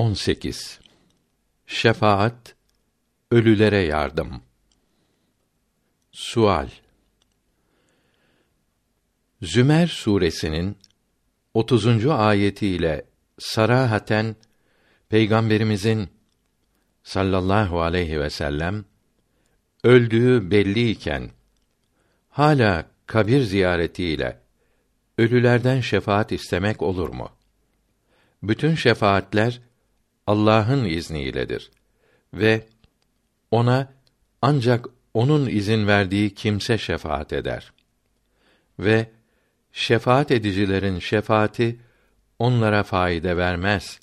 18 Şefaat ölülere yardım Sual Zümer suresinin 30. ayetiyle sarahaten peygamberimizin sallallahu aleyhi ve sellem öldüğü belliyken hala kabir ziyaretiyle ölülerden şefaat istemek olur mu? Bütün şefaatler Allah'ın izniyledir ve ona ancak onun izin verdiği kimse şefaat eder. Ve şefaat edicilerin şefaati onlara faide vermez.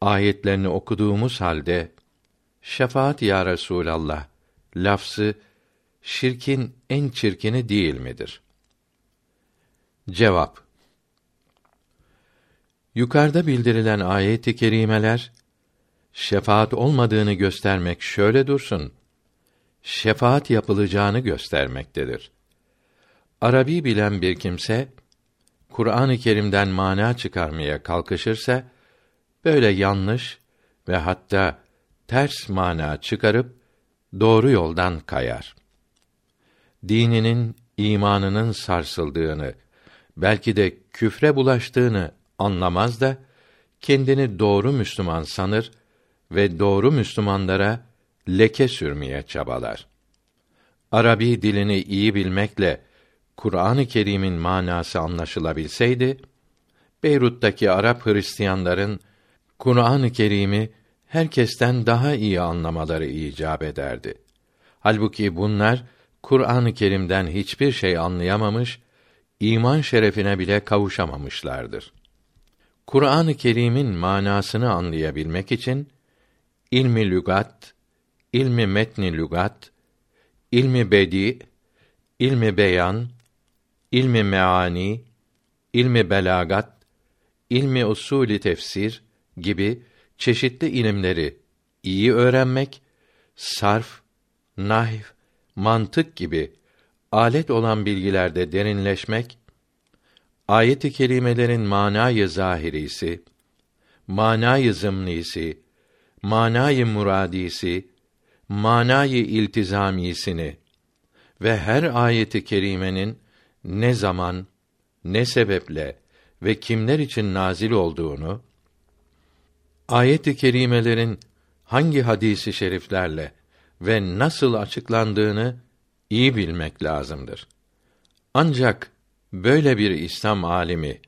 Ayetlerini okuduğumuz halde şefaat ya Resulallah lafzı şirkin en çirkini değil midir? Cevap Yukarıda bildirilen ayet-i kerimeler şefaat olmadığını göstermek şöyle dursun. Şefaat yapılacağını göstermektedir. Arabi bilen bir kimse Kur'an-ı Kerim'den mana çıkarmaya kalkışırsa böyle yanlış ve hatta ters mana çıkarıp doğru yoldan kayar. Dininin, imanının sarsıldığını, belki de küfre bulaştığını anlamaz da kendini doğru Müslüman sanır ve doğru Müslümanlara leke sürmeye çabalar. Arabi dilini iyi bilmekle Kur'an-ı Kerim'in manası anlaşılabilseydi, Beyrut'taki Arap Hristiyanların Kur'an-ı Kerim'i herkesten daha iyi anlamaları icap ederdi. Halbuki bunlar Kur'an-ı Kerim'den hiçbir şey anlayamamış, iman şerefine bile kavuşamamışlardır. Kur'an-ı Kerim'in manasını anlayabilmek için ilmi lügat, ilmi metni lügat, ilmi bedi, ilmi beyan, ilmi meani, ilmi belagat, ilmi usulü tefsir gibi çeşitli ilimleri iyi öğrenmek, sarf, nahv, mantık gibi alet olan bilgilerde derinleşmek ayet-i kerimelerin manayı zahirisi, manayı zımnisi, manayı muradisi, manayı iltizamisini ve her ayeti kerimenin ne zaman, ne sebeple ve kimler için nazil olduğunu, ayet-i kerimelerin hangi hadisi şeriflerle ve nasıl açıklandığını iyi bilmek lazımdır. Ancak böyle bir İslam alimi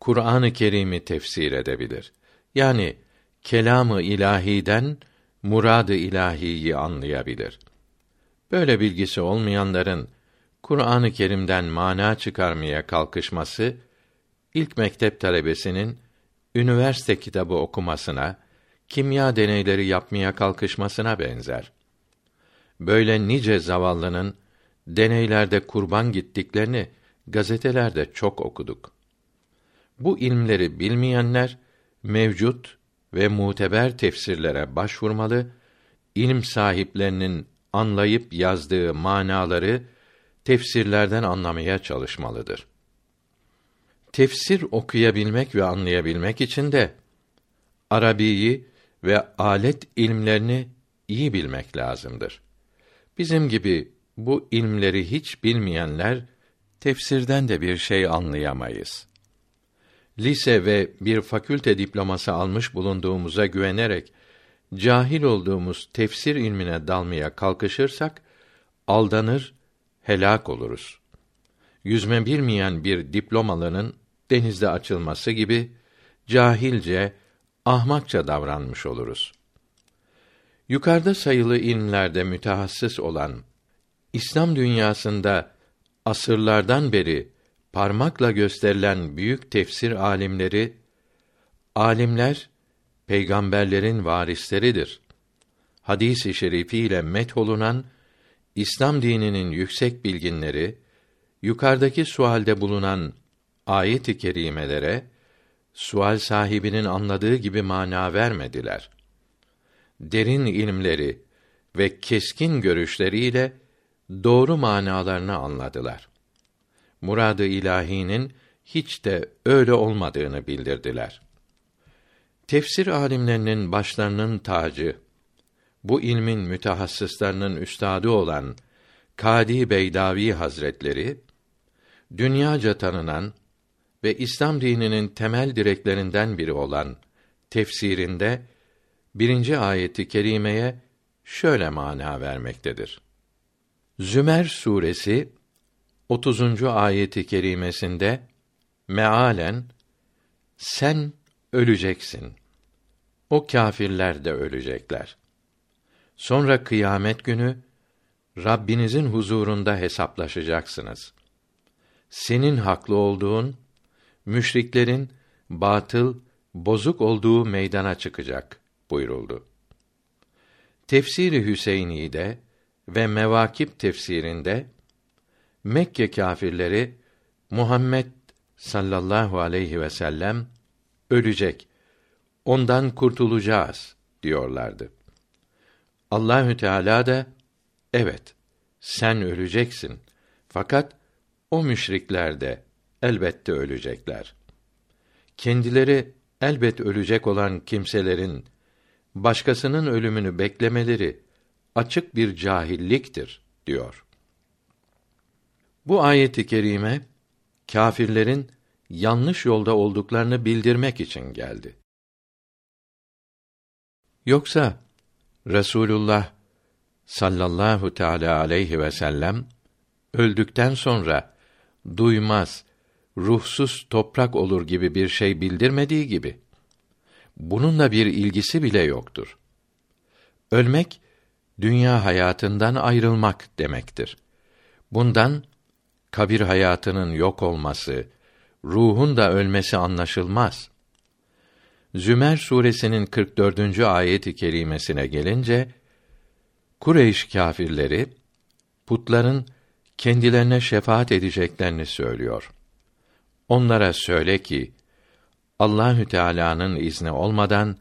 Kur'an-ı Kerim'i tefsir edebilir. Yani kelamı ilahiden muradı ilahiyi anlayabilir. Böyle bilgisi olmayanların Kur'an-ı Kerim'den mana çıkarmaya kalkışması ilk mektep talebesinin üniversite kitabı okumasına, kimya deneyleri yapmaya kalkışmasına benzer. Böyle nice zavallının deneylerde kurban gittiklerini gazetelerde çok okuduk. Bu ilmleri bilmeyenler mevcut ve muteber tefsirlere başvurmalı, ilim sahiplerinin anlayıp yazdığı manaları tefsirlerden anlamaya çalışmalıdır. Tefsir okuyabilmek ve anlayabilmek için de Arabiyi ve alet ilmlerini iyi bilmek lazımdır. Bizim gibi bu ilmleri hiç bilmeyenler tefsirden de bir şey anlayamayız. Lise ve bir fakülte diploması almış bulunduğumuza güvenerek cahil olduğumuz tefsir ilmine dalmaya kalkışırsak aldanır, helak oluruz. Yüzme bilmeyen bir diplomalının denizde açılması gibi cahilce, ahmakça davranmış oluruz. Yukarıda sayılı ilmlerde mütehassıs olan İslam dünyasında asırlardan beri parmakla gösterilen büyük tefsir alimleri alimler peygamberlerin varisleridir. Hadis-i şerifiyle metholunan İslam dininin yüksek bilginleri yukarıdaki sualde bulunan ayet-i kerimelere sual sahibinin anladığı gibi mana vermediler. Derin ilimleri ve keskin görüşleriyle doğru manalarını anladılar. Muradı ilahinin hiç de öyle olmadığını bildirdiler. Tefsir alimlerinin başlarının tacı, bu ilmin mütehassıslarının üstadı olan Kadi Beydavi Hazretleri dünyaca tanınan ve İslam dininin temel direklerinden biri olan tefsirinde birinci ayeti kerimeye şöyle mana vermektedir. Zümer suresi 30. ayeti kerimesinde mealen sen öleceksin. O kâfirler de ölecekler. Sonra kıyamet günü Rabbinizin huzurunda hesaplaşacaksınız. Senin haklı olduğun, müşriklerin batıl, bozuk olduğu meydana çıkacak buyuruldu. Tefsiri Hüseyni'de ve Mevakip tefsirinde Mekke kâfirleri Muhammed sallallahu aleyhi ve sellem ölecek. Ondan kurtulacağız diyorlardı. Allahü Teala da evet sen öleceksin. Fakat o müşrikler de elbette ölecekler. Kendileri elbet ölecek olan kimselerin başkasının ölümünü beklemeleri açık bir cahilliktir diyor. Bu ayeti kerime kâfirlerin yanlış yolda olduklarını bildirmek için geldi. Yoksa Resulullah sallallahu teala aleyhi ve sellem öldükten sonra duymaz, ruhsuz toprak olur gibi bir şey bildirmediği gibi bununla bir ilgisi bile yoktur. Ölmek dünya hayatından ayrılmak demektir. Bundan kabir hayatının yok olması, ruhun da ölmesi anlaşılmaz. Zümer suresinin 44. ayeti kerimesine gelince Kureyş kâfirleri putların kendilerine şefaat edeceklerini söylüyor. Onlara söyle ki Allahü Teala'nın izni olmadan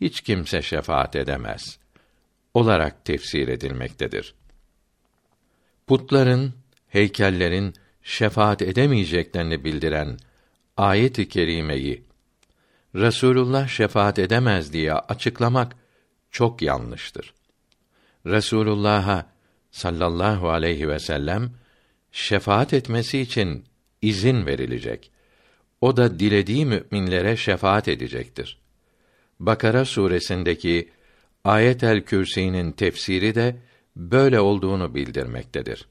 hiç kimse şefaat edemez olarak tefsir edilmektedir. Putların, heykellerin şefaat edemeyeceklerini bildiren ayet-i kerimeyi Resulullah şefaat edemez diye açıklamak çok yanlıştır. Resulullah'a sallallahu aleyhi ve sellem şefaat etmesi için izin verilecek. O da dilediği müminlere şefaat edecektir. Bakara suresindeki Ayet-el Kürsi'nin tefsiri de böyle olduğunu bildirmektedir.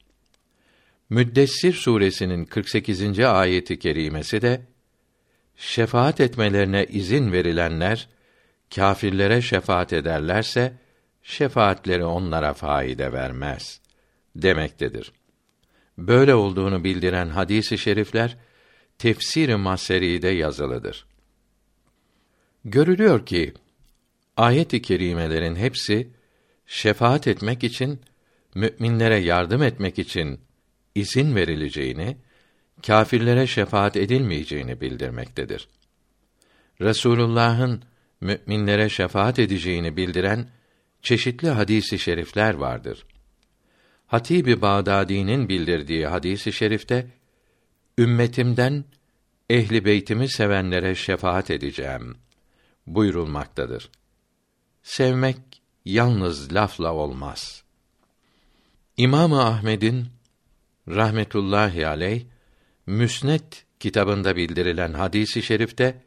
Müddessir suresinin 48. ayeti kerimesi de şefaat etmelerine izin verilenler kâfirlere şefaat ederlerse şefaatleri onlara faide vermez demektedir. Böyle olduğunu bildiren hadisi i şerifler tefsir-i Maseri'de yazılıdır. Görülüyor ki ayet-i kerimelerin hepsi şefaat etmek için müminlere yardım etmek için izin verileceğini, kâfirlere şefaat edilmeyeceğini bildirmektedir. Resulullah'ın müminlere şefaat edeceğini bildiren çeşitli hadisi şerifler vardır. Hatibi Bağdadi'nin bildirdiği hadisi şerifte ümmetimden ehli beytimi sevenlere şefaat edeceğim buyurulmaktadır. Sevmek yalnız lafla olmaz. İmam Ahmed'in rahmetullahi aleyh Müsned kitabında bildirilen hadisi şerifte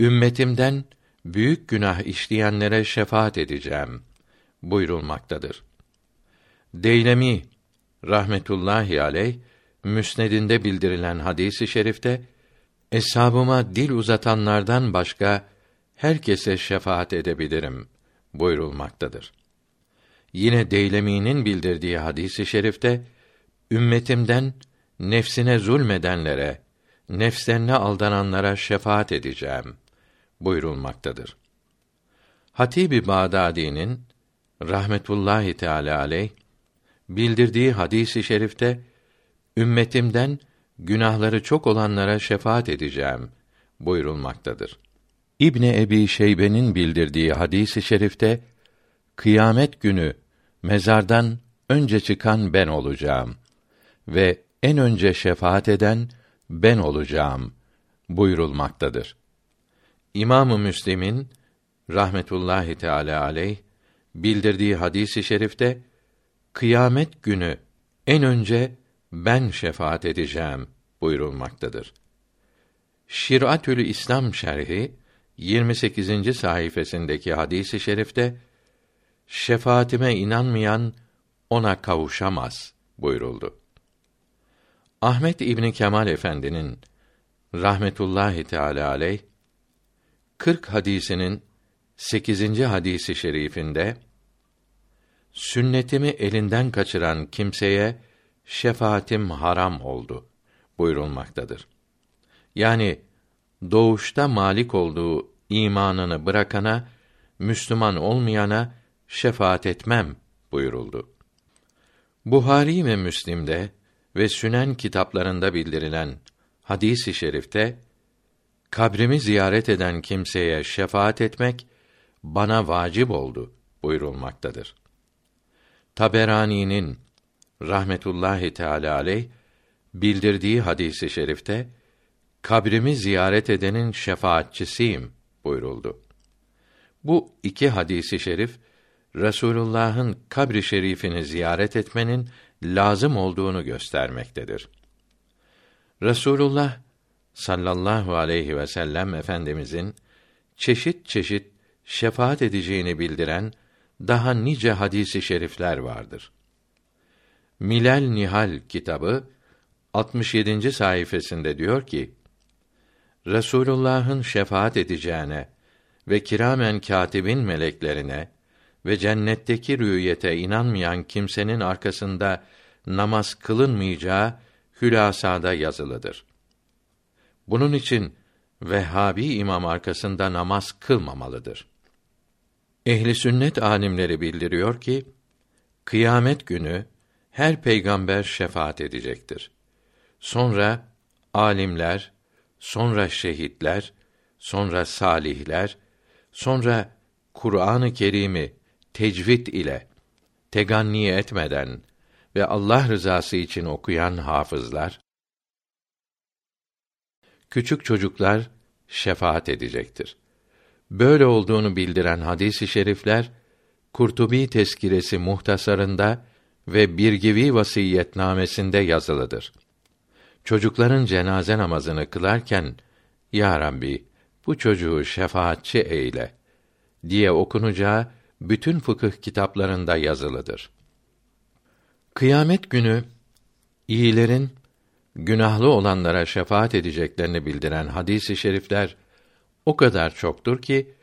ümmetimden büyük günah işleyenlere şefaat edeceğim buyurulmaktadır. Deylemi rahmetullahi aleyh Müsnedinde bildirilen hadisi şerifte Eshabıma dil uzatanlardan başka herkese şefaat edebilirim buyurulmaktadır. Yine Deylemi'nin bildirdiği hadisi şerifte ümmetimden nefsine zulmedenlere, nefslerine aldananlara şefaat edeceğim buyurulmaktadır. Hatibi Bağdadi'nin rahmetullahi teala aleyh bildirdiği hadisi şerifte ümmetimden günahları çok olanlara şefaat edeceğim buyurulmaktadır. İbni Ebi Şeybe'nin bildirdiği hadisi şerifte kıyamet günü mezardan önce çıkan ben olacağım ve en önce şefaat eden ben olacağım buyurulmaktadır. İmamı Müslim'in rahmetullahi teala aleyh bildirdiği hadisi i şerifte kıyamet günü en önce ben şefaat edeceğim buyurulmaktadır. Şiratül İslam şerhi 28. sayfasındaki hadisi i şerifte şefaatime inanmayan ona kavuşamaz buyuruldu. Ahmet İbni Kemal Efendi'nin rahmetullahi teala aleyh 40 hadisinin 8. hadisi şerifinde sünnetimi elinden kaçıran kimseye şefaatim haram oldu buyurulmaktadır. Yani doğuşta malik olduğu imanını bırakana, Müslüman olmayana şefaat etmem buyuruldu. Buhari ve Müslim'de ve Sünen kitaplarında bildirilen hadisi i şerifte kabrimi ziyaret eden kimseye şefaat etmek bana vacip oldu buyurulmaktadır. Taberani'nin rahmetullahi teala aleyh bildirdiği hadisi i şerifte kabrimi ziyaret edenin şefaatçisiyim buyuruldu. Bu iki hadisi şerif Resulullah'ın kabri şerifini ziyaret etmenin lazım olduğunu göstermektedir. Resulullah sallallahu aleyhi ve sellem efendimizin çeşit çeşit şefaat edeceğini bildiren daha nice hadisi şerifler vardır. Milal Nihal kitabı 67. sayfasında diyor ki: Resulullah'ın şefaat edeceğine ve kiramen katibin meleklerine ve cennetteki rüyete inanmayan kimsenin arkasında namaz kılınmayacağı hülasada yazılıdır. Bunun için Vehhabi imam arkasında namaz kılmamalıdır. Ehli sünnet alimleri bildiriyor ki kıyamet günü her peygamber şefaat edecektir. Sonra alimler, sonra şehitler, sonra salihler, sonra Kur'an-ı Kerim'i tecvid ile teganni etmeden ve Allah rızası için okuyan hafızlar küçük çocuklar şefaat edecektir. Böyle olduğunu bildiren hadis-i şerifler Kurtubi teskiresi muhtasarında ve Birgivi vasiyetnamesinde yazılıdır. Çocukların cenaze namazını kılarken Ya Rabbi bu çocuğu şefaatçi eyle diye okunacağı bütün fıkıh kitaplarında yazılıdır. Kıyamet günü iyilerin günahlı olanlara şefaat edeceklerini bildiren hadis-i şerifler o kadar çoktur ki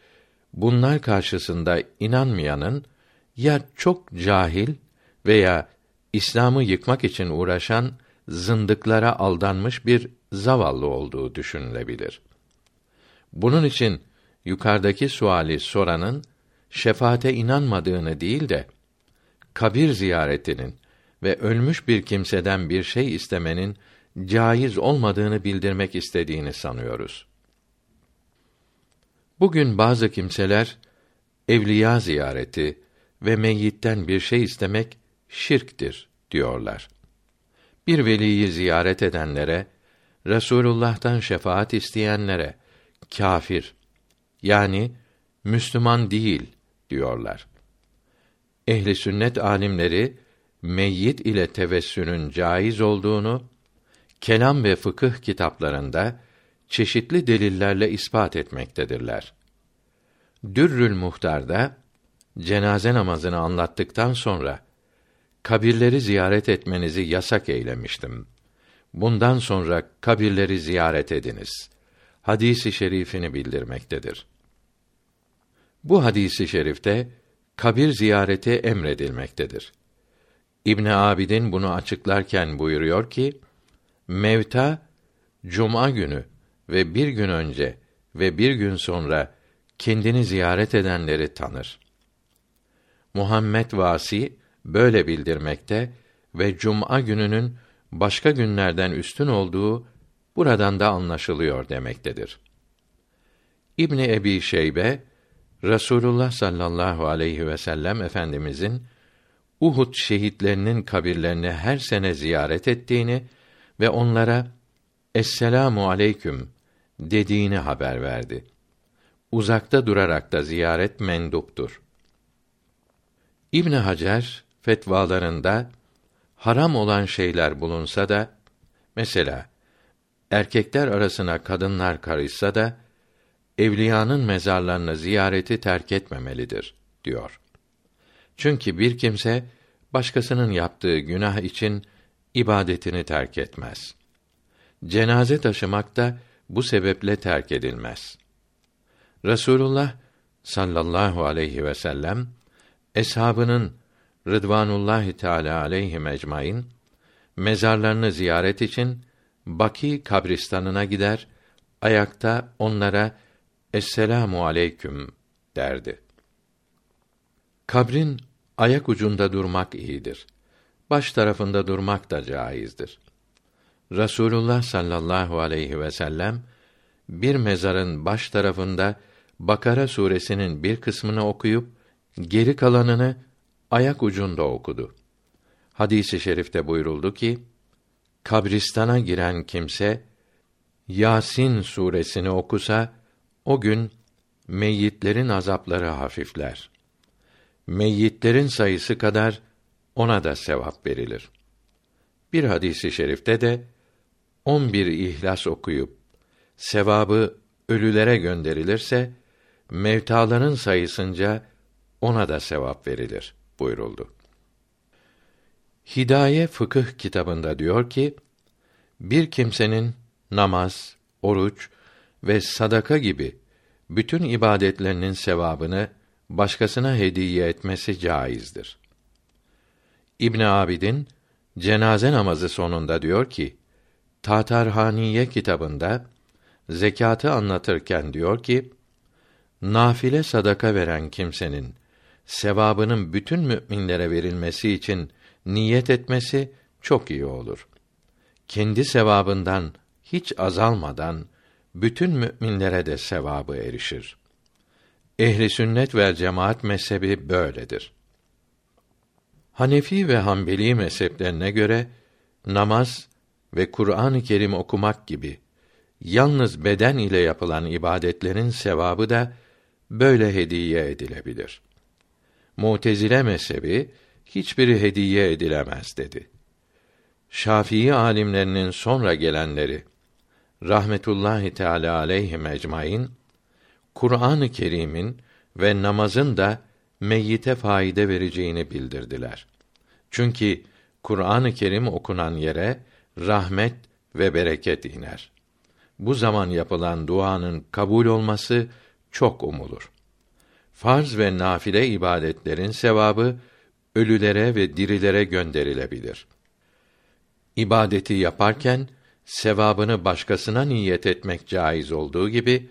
bunlar karşısında inanmayanın ya çok cahil veya İslam'ı yıkmak için uğraşan zındıklara aldanmış bir zavallı olduğu düşünülebilir. Bunun için yukarıdaki suali soranın şefaate inanmadığını değil de kabir ziyaretinin ve ölmüş bir kimseden bir şey istemenin caiz olmadığını bildirmek istediğini sanıyoruz. Bugün bazı kimseler evliya ziyareti ve meyyitten bir şey istemek şirktir diyorlar. Bir veliyi ziyaret edenlere, Resulullah'tan şefaat isteyenlere kafir yani Müslüman değil diyorlar. Ehli sünnet alimleri meyyit ile tevessünün caiz olduğunu kelam ve fıkıh kitaplarında çeşitli delillerle ispat etmektedirler. Dürrül Muhtar'da cenaze namazını anlattıktan sonra kabirleri ziyaret etmenizi yasak eylemiştim. Bundan sonra kabirleri ziyaret ediniz. Hadisi şerifini bildirmektedir. Bu hadisi şerifte kabir ziyareti emredilmektedir. İbn Abidin bunu açıklarken buyuruyor ki: Mevta cuma günü ve bir gün önce ve bir gün sonra kendini ziyaret edenleri tanır. Muhammed Vasi böyle bildirmekte ve cuma gününün başka günlerden üstün olduğu buradan da anlaşılıyor demektedir. İbni Ebi Şeybe Rasulullah sallallahu aleyhi ve sellem efendimizin Uhud şehitlerinin kabirlerini her sene ziyaret ettiğini ve onlara Esselamu aleyküm dediğini haber verdi. uzakta durarak da ziyaret menduptur. İbn Hacer fetvalarında haram olan şeyler bulunsa da mesela erkekler arasına kadınlar karışsa da evliyanın mezarlarını ziyareti terk etmemelidir diyor. Çünkü bir kimse başkasının yaptığı günah için ibadetini terk etmez. Cenaze taşımak da bu sebeple terk edilmez. Resulullah sallallahu aleyhi ve sellem eshabının Rıdvanullahi Teala aleyhi ecmaîn mezarlarını ziyaret için Baki kabristanına gider, ayakta onlara Esselamu aleyküm derdi. Kabrin ayak ucunda durmak iyidir. Baş tarafında durmak da caizdir. Rasulullah sallallahu aleyhi ve sellem bir mezarın baş tarafında Bakara suresinin bir kısmını okuyup geri kalanını ayak ucunda okudu. Hadisi i şerifte buyuruldu ki: Kabristana giren kimse Yasin suresini okusa o gün meyyitlerin azapları hafifler. Meyyitlerin sayısı kadar ona da sevap verilir. Bir hadisi şerifte de on bir ihlas okuyup sevabı ölülere gönderilirse mevtaların sayısınca ona da sevap verilir buyuruldu. Hidaye Fıkıh kitabında diyor ki, bir kimsenin namaz, oruç ve sadaka gibi bütün ibadetlerinin sevabını başkasına hediye etmesi caizdir. İbn Abidin cenaze namazı sonunda diyor ki, Tatarhaniye kitabında zekatı anlatırken diyor ki, nafile sadaka veren kimsenin sevabının bütün müminlere verilmesi için niyet etmesi çok iyi olur. Kendi sevabından hiç azalmadan bütün müminlere de sevabı erişir. Ehli sünnet ve cemaat mezhebi böyledir. Hanefi ve Hanbeli mezheplerine göre namaz ve Kur'an-ı Kerim okumak gibi yalnız beden ile yapılan ibadetlerin sevabı da böyle hediye edilebilir. Mutezile mezhebi hiçbiri hediye edilemez dedi. Şafii alimlerinin sonra gelenleri rahmetullahi teala aleyhi ecmaîn Kur'an-ı Kerim'in ve namazın da meyyite faide vereceğini bildirdiler. Çünkü Kur'an-ı Kerim okunan yere rahmet ve bereket iner. Bu zaman yapılan duanın kabul olması çok umulur. Farz ve nafile ibadetlerin sevabı ölülere ve dirilere gönderilebilir. İbadeti yaparken sevabını başkasına niyet etmek caiz olduğu gibi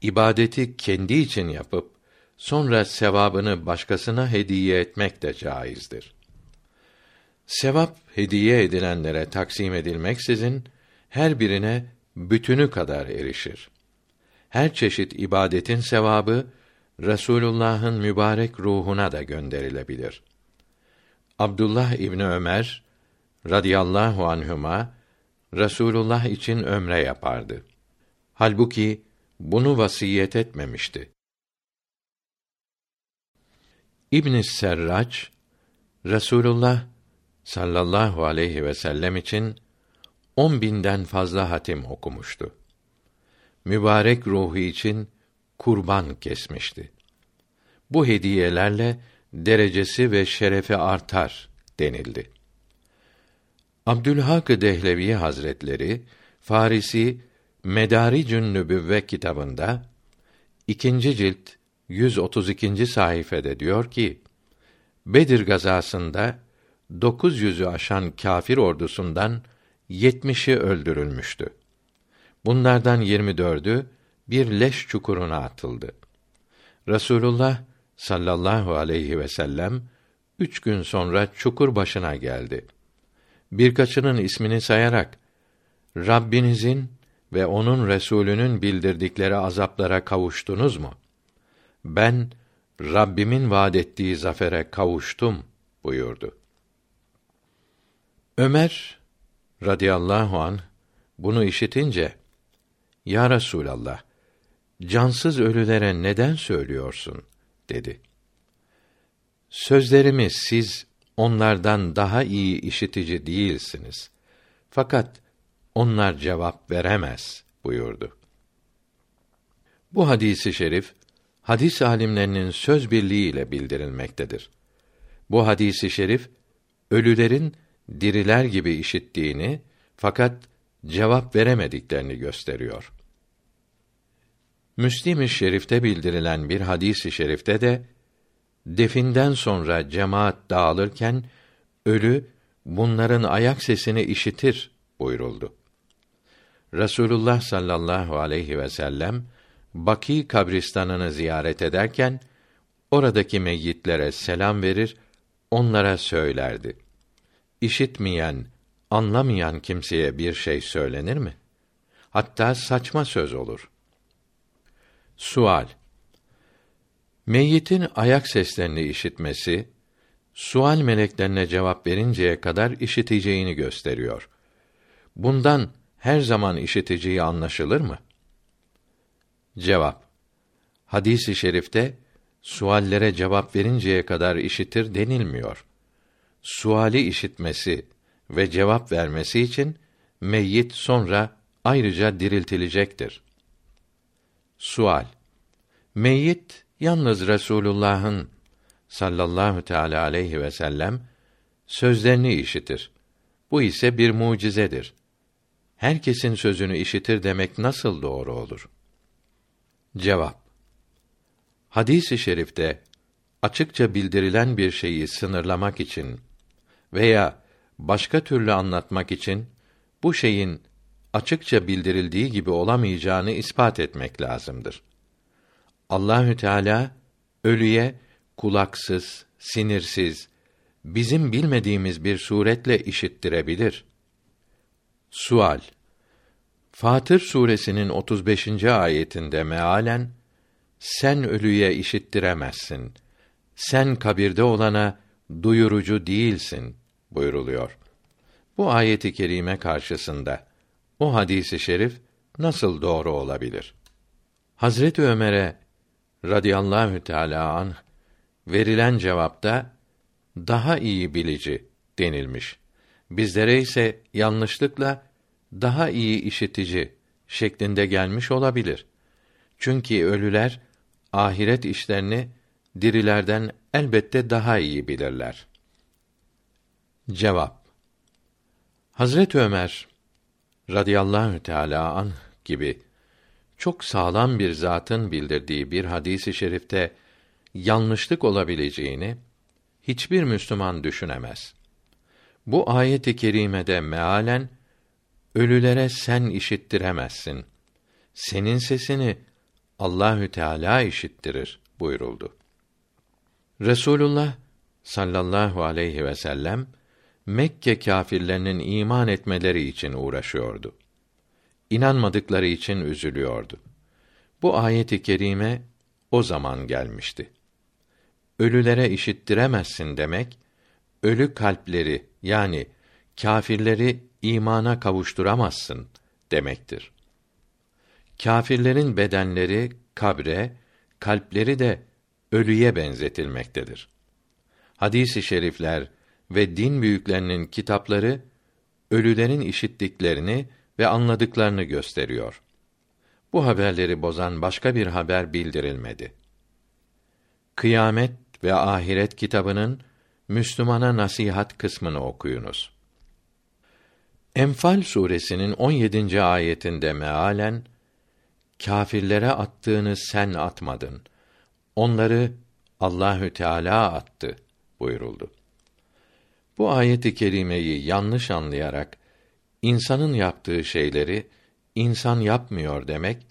ibadeti kendi için yapıp sonra sevabını başkasına hediye etmek de caizdir. Sevap hediye edilenlere taksim edilmeksizin her birine bütünü kadar erişir. Her çeşit ibadetin sevabı Resulullah'ın mübarek ruhuna da gönderilebilir. Abdullah İbni Ömer radıyallahu anhuma Resulullah için ömre yapardı. Halbuki bunu vasiyet etmemişti. İbn Serraç Resulullah sallallahu aleyhi ve sellem için on binden fazla hatim okumuştu. Mübarek ruhu için kurban kesmişti. Bu hediyelerle derecesi ve şerefi artar denildi. Abdülhak Dehlevi Hazretleri Farisi Medaricün Nübüvve kitabında ikinci cilt 132. sayfede diyor ki Bedir gazasında 900'ü aşan kâfir ordusundan 70'i öldürülmüştü. Bunlardan 24'ü bir leş çukuruna atıldı. Resulullah sallallahu aleyhi ve sellem üç gün sonra çukur başına geldi. Birkaçının ismini sayarak Rabbinizin ve onun Resulünün bildirdikleri azaplara kavuştunuz mu? Ben Rabbimin vaad ettiği zafere kavuştum buyurdu. Ömer radıyallahu an bunu işitince Ya Resulallah cansız ölülere neden söylüyorsun? dedi. Sözlerimi siz onlardan daha iyi işitici değilsiniz. Fakat onlar cevap veremez buyurdu. Bu hadisi şerif hadis alimlerinin söz birliğiyle bildirilmektedir. Bu hadisi şerif ölülerin diriler gibi işittiğini fakat cevap veremediklerini gösteriyor. Müslim-i Şerif'te bildirilen bir hadisi şerifte de definden sonra cemaat dağılırken ölü bunların ayak sesini işitir buyuruldu. Resulullah sallallahu aleyhi ve sellem Baki kabristanını ziyaret ederken oradaki meyyitlere selam verir, onlara söylerdi. İşitmeyen, anlamayan kimseye bir şey söylenir mi? Hatta saçma söz olur. Sual Meyyitin ayak seslerini işitmesi, sual meleklerine cevap verinceye kadar işiteceğini gösteriyor. Bundan her zaman işiteceği anlaşılır mı? Cevap Hadisi i şerifte suallere cevap verinceye kadar işitir denilmiyor. Suali işitmesi ve cevap vermesi için meyyit sonra ayrıca diriltilecektir. Sual Meyyit yalnız Resulullah'ın sallallahu teala aleyhi ve sellem sözlerini işitir. Bu ise bir mucizedir. Herkesin sözünü işitir demek nasıl doğru olur? Cevap Hadis-i şerifte açıkça bildirilen bir şeyi sınırlamak için veya başka türlü anlatmak için bu şeyin açıkça bildirildiği gibi olamayacağını ispat etmek lazımdır. Allahü Teala ölüye kulaksız, sinirsiz, bizim bilmediğimiz bir suretle işittirebilir. Sual Fatır suresinin 35. ayetinde mealen sen ölüye işittiremezsin. Sen kabirde olana duyurucu değilsin buyruluyor. Bu ayeti kerime karşısında o hadisi şerif nasıl doğru olabilir? Hazreti Ömer'e radıyallahu teala anh verilen cevapta daha iyi bilici denilmiş. Bizlere ise yanlışlıkla daha iyi işitici şeklinde gelmiş olabilir. Çünkü ölüler ahiret işlerini dirilerden elbette daha iyi bilirler. Cevap Hazret Ömer radıyallahu teala an gibi çok sağlam bir zatın bildirdiği bir hadisi şerifte yanlışlık olabileceğini hiçbir Müslüman düşünemez. Bu ayeti kerimede mealen ölülere sen işittiremezsin. Senin sesini Allahü Teala işittirir buyuruldu. Resulullah sallallahu aleyhi ve sellem Mekke kâfirlerinin iman etmeleri için uğraşıyordu. İnanmadıkları için üzülüyordu. Bu ayeti kerime o zaman gelmişti. Ölülere işittiremezsin demek, ölü kalpleri yani kâfirleri imana kavuşturamazsın demektir. Kâfirlerin bedenleri kabre, kalpleri de ölüye benzetilmektedir. Hadisi şerifler ve din büyüklerinin kitapları ölülerin işittiklerini ve anladıklarını gösteriyor. Bu haberleri bozan başka bir haber bildirilmedi. Kıyamet ve Ahiret kitabının Müslümana nasihat kısmını okuyunuz. Enfal suresinin 17. ayetinde mealen kâfirlere attığını sen atmadın. Onları Allahü Teala attı buyuruldu. Bu ayeti kerimeyi yanlış anlayarak insanın yaptığı şeyleri insan yapmıyor demek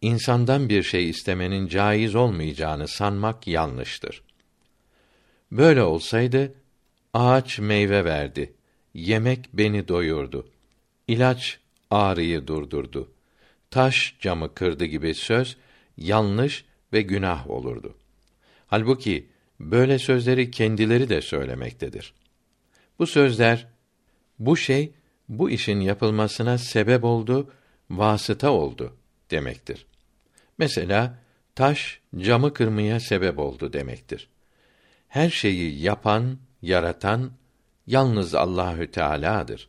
insandan bir şey istemenin caiz olmayacağını sanmak yanlıştır. Böyle olsaydı ağaç meyve verdi, yemek beni doyurdu, ilaç ağrıyı durdurdu, taş camı kırdı gibi söz yanlış ve günah olurdu. Halbuki böyle sözleri kendileri de söylemektedir. Bu sözler bu şey bu işin yapılmasına sebep oldu, vasıta oldu demektir. Mesela taş camı kırmaya sebep oldu demektir. Her şeyi yapan, yaratan yalnız Allahü Teala'dır.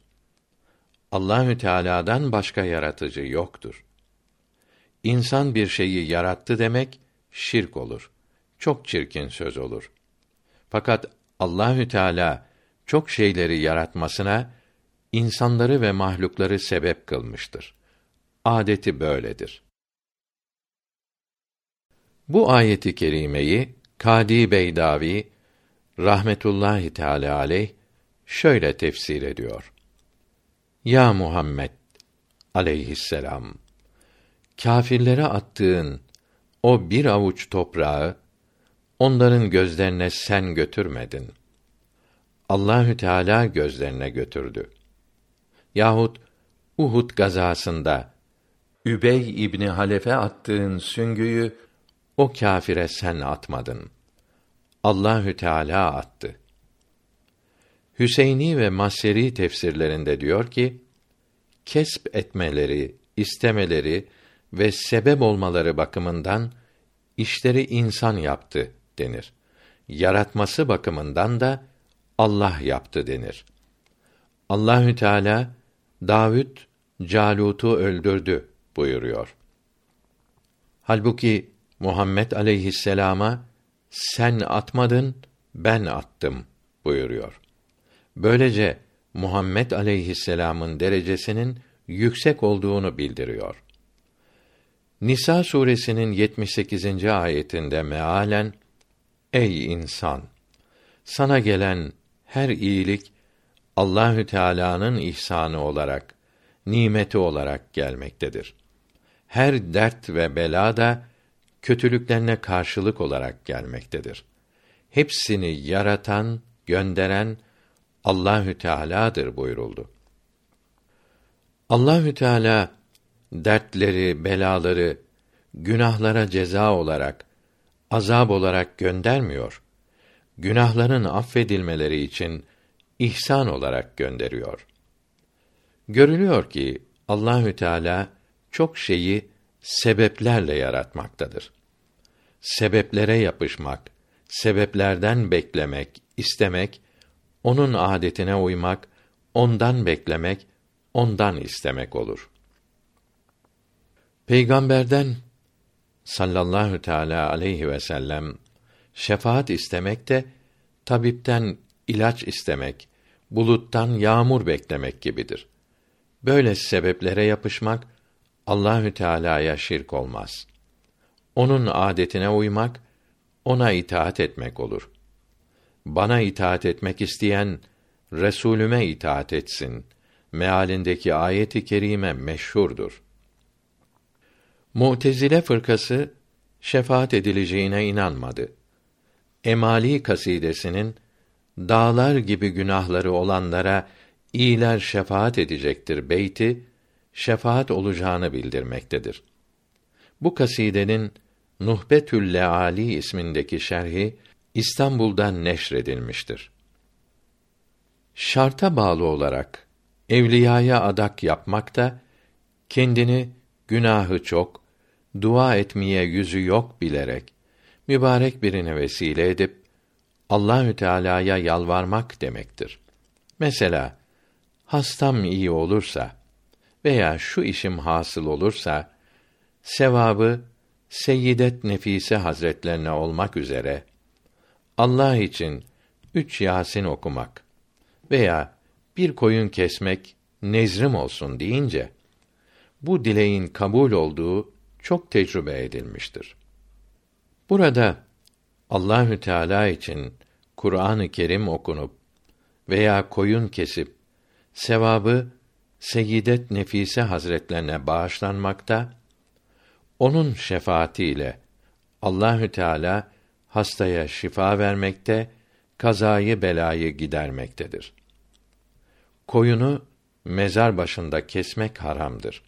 Allahü Teala'dan başka yaratıcı yoktur. İnsan bir şeyi yarattı demek şirk olur. Çok çirkin söz olur. Fakat Allahü Teala çok şeyleri yaratmasına insanları ve mahlukları sebep kılmıştır. Adeti böyledir. Bu ayeti kerimeyi Kadi Beydavi rahmetullahi teala aleyh şöyle tefsir ediyor. Ya Muhammed aleyhisselam kâfirlere attığın o bir avuç toprağı onların gözlerine sen götürmedin. Allahü Teala gözlerine götürdü. Yahut Uhud gazasında Übey İbni Halefe attığın süngüyü o kâfire sen atmadın. Allahü Teala attı. Hüseyni ve Maseri tefsirlerinde diyor ki, kesp etmeleri, istemeleri ve sebep olmaları bakımından işleri insan yaptı denir. Yaratması bakımından da Allah yaptı denir. Allahü Teala Davud Calut'u öldürdü buyuruyor. Halbuki Muhammed aleyhisselama sen atmadın ben attım buyuruyor. Böylece Muhammed aleyhisselamın derecesinin yüksek olduğunu bildiriyor. Nisa suresinin 78. ayetinde mealen Ey insan sana gelen her iyilik Allahü Teala'nın ihsanı olarak, nimeti olarak gelmektedir. Her dert ve bela da kötülüklerine karşılık olarak gelmektedir. Hepsini yaratan, gönderen Allahü Teala'dır buyuruldu. Allahü Teala dertleri, belaları günahlara ceza olarak, azab olarak göndermiyor. Günahların affedilmeleri için ihsan olarak gönderiyor. Görülüyor ki Allahü Teala çok şeyi sebeplerle yaratmaktadır. Sebeplere yapışmak, sebeplerden beklemek, istemek, onun adetine uymak, ondan beklemek, ondan istemek olur. Peygamberden sallallahu teala aleyhi ve sellem şefaat istemek de tabipten ilaç istemek, buluttan yağmur beklemek gibidir. Böyle sebeplere yapışmak Allahü Teala'ya şirk olmaz. Onun adetine uymak, ona itaat etmek olur. Bana itaat etmek isteyen Resulüme itaat etsin. Mealindeki ayeti kerime meşhurdur. Mu'tezile fırkası şefaat edileceğine inanmadı. Emali kasidesinin dağlar gibi günahları olanlara iyiler şefaat edecektir beyti şefaat olacağını bildirmektedir. Bu kasidenin Nuhbetül Leali ismindeki şerhi İstanbul'dan neşredilmiştir. Şarta bağlı olarak evliyaya adak yapmak da kendini günahı çok, dua etmeye yüzü yok bilerek mübarek birine vesile edip Allahü Teala'ya yalvarmak demektir. Mesela hastam iyi olursa veya şu işim hasıl olursa sevabı Seyyidet Nefise Hazretlerine olmak üzere Allah için üç Yasin okumak veya bir koyun kesmek nezrim olsun deyince bu dileğin kabul olduğu çok tecrübe edilmiştir. Burada Allahü Teala için Kur'an-ı Kerim okunup veya koyun kesip sevabı Seyyidet Nefise Hazretlerine bağışlanmakta, onun şefaatiyle Allahü Teala hastaya şifa vermekte, kazayı belayı gidermektedir. Koyunu mezar başında kesmek haramdır.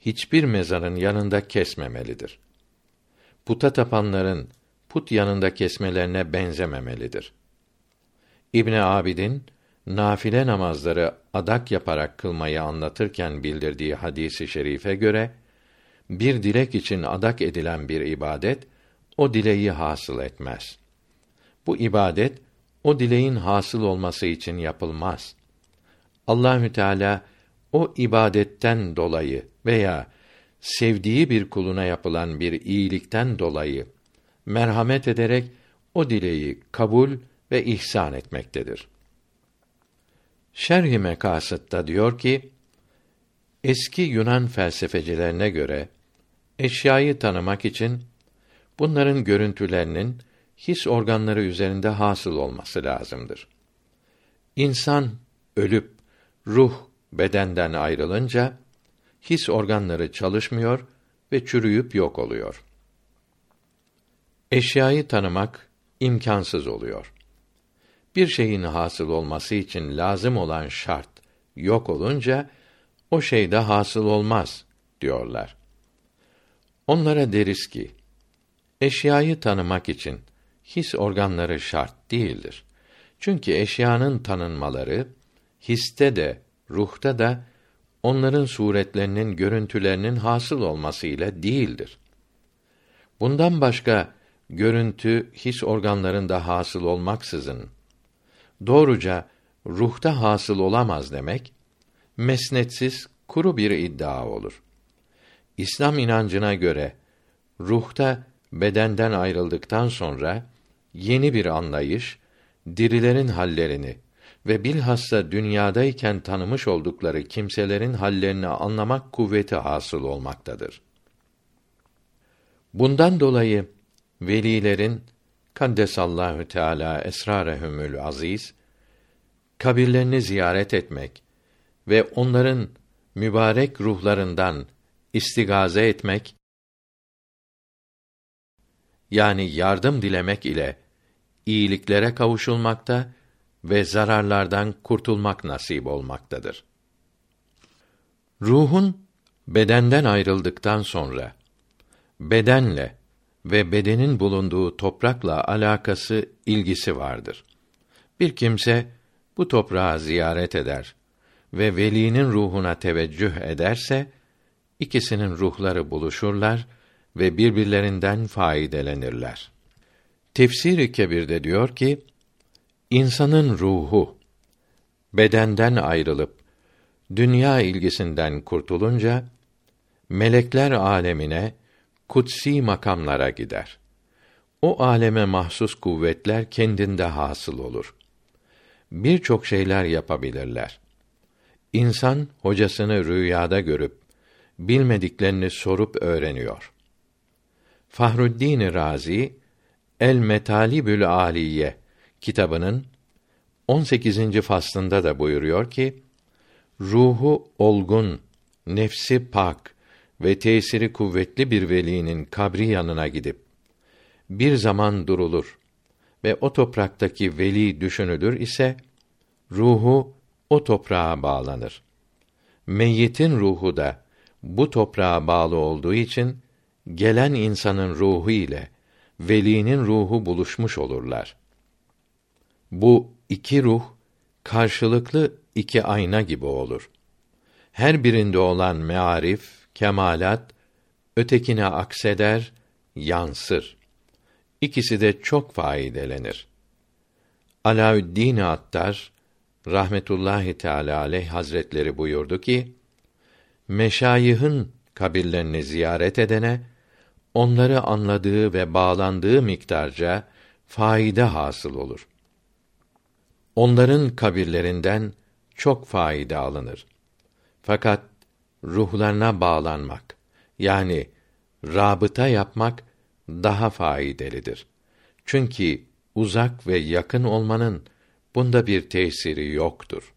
Hiçbir mezarın yanında kesmemelidir. Puta tapanların put yanında kesmelerine benzememelidir. İbn Abidin nafile namazları adak yaparak kılmayı anlatırken bildirdiği hadisi şerife göre bir dilek için adak edilen bir ibadet o dileği hasıl etmez. Bu ibadet o dileğin hasıl olması için yapılmaz. Allahü Teala o ibadetten dolayı veya sevdiği bir kuluna yapılan bir iyilikten dolayı merhamet ederek o dileği kabul ve ihsan etmektedir. Şerh-i Mekasıt'ta diyor ki, eski Yunan felsefecilerine göre eşyayı tanımak için bunların görüntülerinin his organları üzerinde hasıl olması lazımdır. İnsan ölüp ruh bedenden ayrılınca his organları çalışmıyor ve çürüyüp yok oluyor. Eşyayı tanımak imkansız oluyor. Bir şeyin hasıl olması için lazım olan şart yok olunca o şey de hasıl olmaz diyorlar. Onlara deriz ki eşyayı tanımak için his organları şart değildir. Çünkü eşyanın tanınmaları histe de ruhta da onların suretlerinin görüntülerinin hasıl olması ile değildir. Bundan başka görüntü his organlarında hasıl olmaksızın doğruca ruhta hasıl olamaz demek mesnetsiz kuru bir iddia olur. İslam inancına göre ruhta bedenden ayrıldıktan sonra yeni bir anlayış, dirilerin hallerini ve bilhassa dünyadayken tanımış oldukları kimselerin hallerini anlamak kuvveti hasıl olmaktadır. Bundan dolayı velilerin kaddesallahu teala esrarehumül aziz kabirlerini ziyaret etmek ve onların mübarek ruhlarından istigaze etmek yani yardım dilemek ile iyiliklere kavuşulmakta ve zararlardan kurtulmak nasip olmaktadır. Ruhun bedenden ayrıldıktan sonra bedenle ve bedenin bulunduğu toprakla alakası, ilgisi vardır. Bir kimse bu toprağı ziyaret eder ve velinin ruhuna teveccüh ederse ikisinin ruhları buluşurlar ve birbirlerinden faydelenirler. Tefsir-i Kebir'de diyor ki: İnsanın ruhu bedenden ayrılıp dünya ilgisinden kurtulunca melekler alemine kutsi makamlara gider. O aleme mahsus kuvvetler kendinde hasıl olur. Birçok şeyler yapabilirler. İnsan hocasını rüyada görüp bilmediklerini sorup öğreniyor. Fahruddin Razi El Metalibül Aliye kitabının 18. faslında da buyuruyor ki ruhu olgun, nefsi pak ve tesiri kuvvetli bir velinin kabri yanına gidip bir zaman durulur ve o topraktaki veli düşünülür ise ruhu o toprağa bağlanır. Meyyitin ruhu da bu toprağa bağlı olduğu için gelen insanın ruhu ile velinin ruhu buluşmuş olurlar. Bu iki ruh karşılıklı iki ayna gibi olur. Her birinde olan mearif, kemalat ötekine akseder, yansır. İkisi de çok faydelenir. Alaüddin Attar rahmetullahi teala aleyh hazretleri buyurdu ki: Meşayihin kabirlerini ziyaret edene onları anladığı ve bağlandığı miktarca faide hasıl olur. Onların kabirlerinden çok faide alınır. Fakat ruhlarına bağlanmak yani rabıta yapmak daha faydalıdır. Çünkü uzak ve yakın olmanın bunda bir tesiri yoktur.